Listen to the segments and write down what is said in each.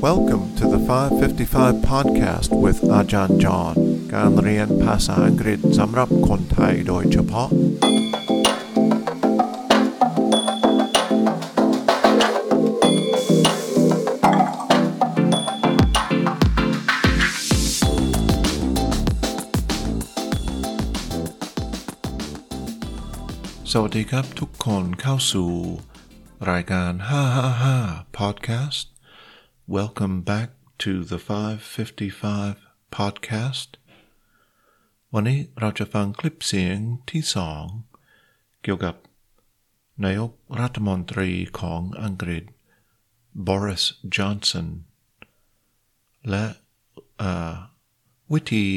Welcome to the 555 podcast with Ajahn John การเรียนภาษาอังกฤษสำหรับคนไทยโดยเฉพาะ สวัสดีครับทุกคนเข้าสู่ รายการ 555 podcast Welcome back to the 555 podcast วันนี้เราจะฟังคลิปเสียงที่สองเกี่ยวกับนายกรัฐมนตรีของอังกฤษ Boris Johnson และวิธี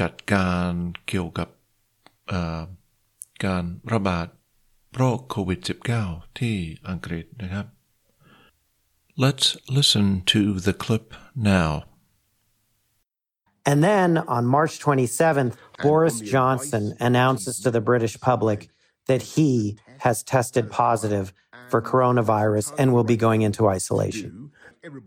จัดการเกี่ยวกับการระบาดโรคโควิด -19 ที่อังกฤษนะครับ Let's listen to the clip now. And then on March 27th, Boris Johnson announces to the British public that he has tested positive for coronavirus and will be going into isolation.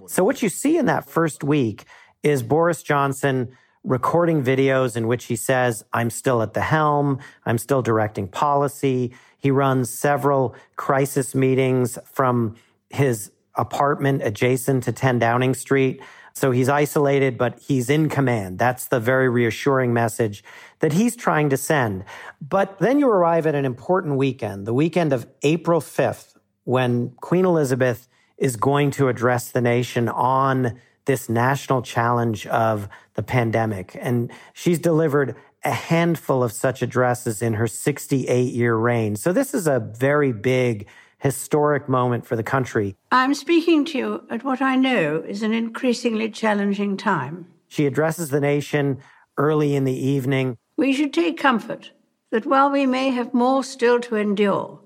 So, what you see in that first week is Boris Johnson recording videos in which he says, I'm still at the helm, I'm still directing policy. He runs several crisis meetings from his apartment adjacent to 10 Downing Street. So he's isolated, but he's in command. That's the very reassuring message that he's trying to send. But then you arrive at an important weekend, the weekend of April 5th, when Queen Elizabeth is going to address the nation on this national challenge of the pandemic. And she's delivered a handful of such addresses in her 68 year reign. So this is a very big historic moment for the country. I'm speaking to you at what I know is an increasingly challenging time. She addresses the nation early in the evening. We should take comfort that while we may have more still to endure,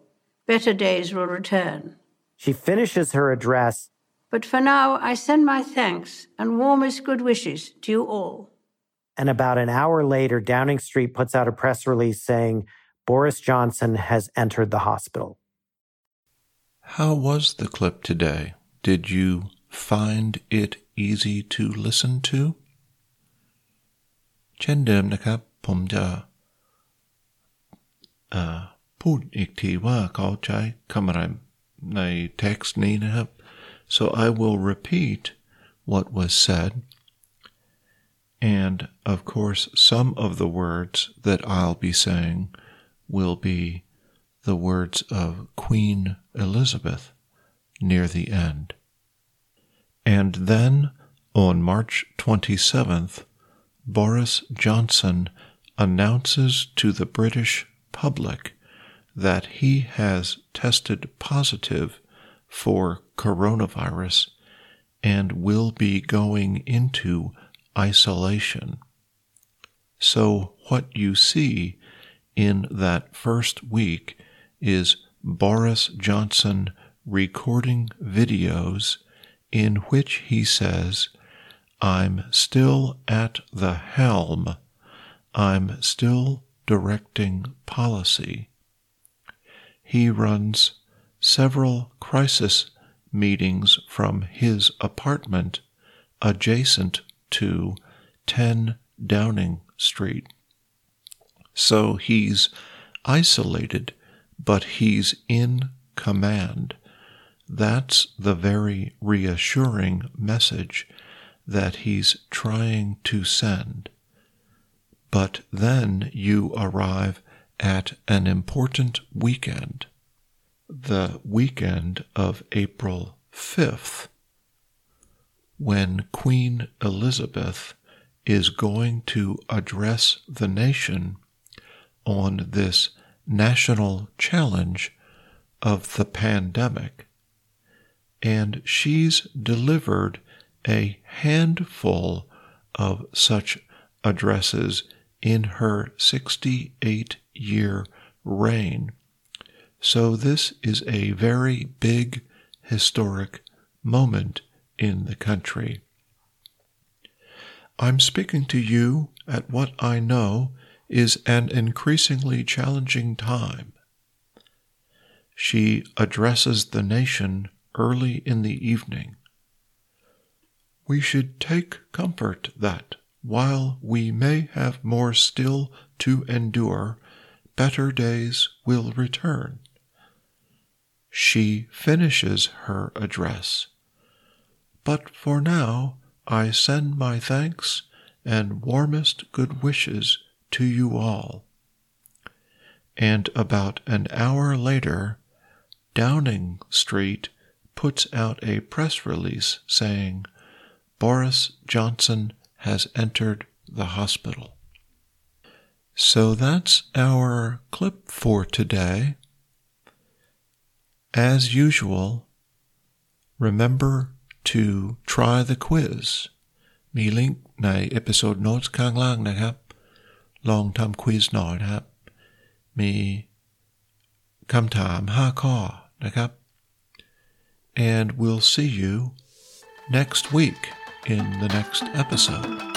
better days will return. She finishes her address. But for now, I send my thanks and warmest good wishes to you all. And about an hour later, Downing Street puts out a press release saying Boris Johnson has entered the hospital. How was the clip today? Did you find it easy to listen to? เช่นเดิมนะครับ ผมจะเอ่อพูดอีกทีว่าเขาใช้คำอะไรใน text นี้นะครับ so I will repeat what was said and of course some of the words that I'll be saying will be the words of Queen Elizabeth near the end. And then on March 27th, Boris Johnson announces to the British public that he has tested positive for coronavirus and will be going into isolation. So, what you see in that first week is Boris Johnson recording videos in which he says, I'm still at the helm. I'm still directing policy. He runs several crisis meetings from his apartment adjacent to 10 Downing Street. So he's isolated but he's in command. That's the very reassuring message that he's trying to send. But then you arrive at an important weekend, the weekend of April 5th, when Queen Elizabeth is going to address the nation on this national challenge of the pandemic. And she's delivered a handful of such addresses in her 68 year reign. So, this is a very big historic moment in the country. I'm speaking to you at what I know is an increasingly challenging time. She addresses the nation early in the evening. we should take comfort that, while we may have more still to endure, better days will return. She finishes her address. But for now, I send my thanks and warmest good wishes to you all. And about an hour later, Downing Street puts out a press release saying Boris Johnson has entered the hospital. So that's our clip for today. As usual, remember to try the quiz มีลิงก์ในเอพิโซดโน้ตข้างล่างนะครับ ลองทำควิสหน่อยนะครับ มีคำถาม 5 ข้อนะครับ and we'll see you next week in the next episode.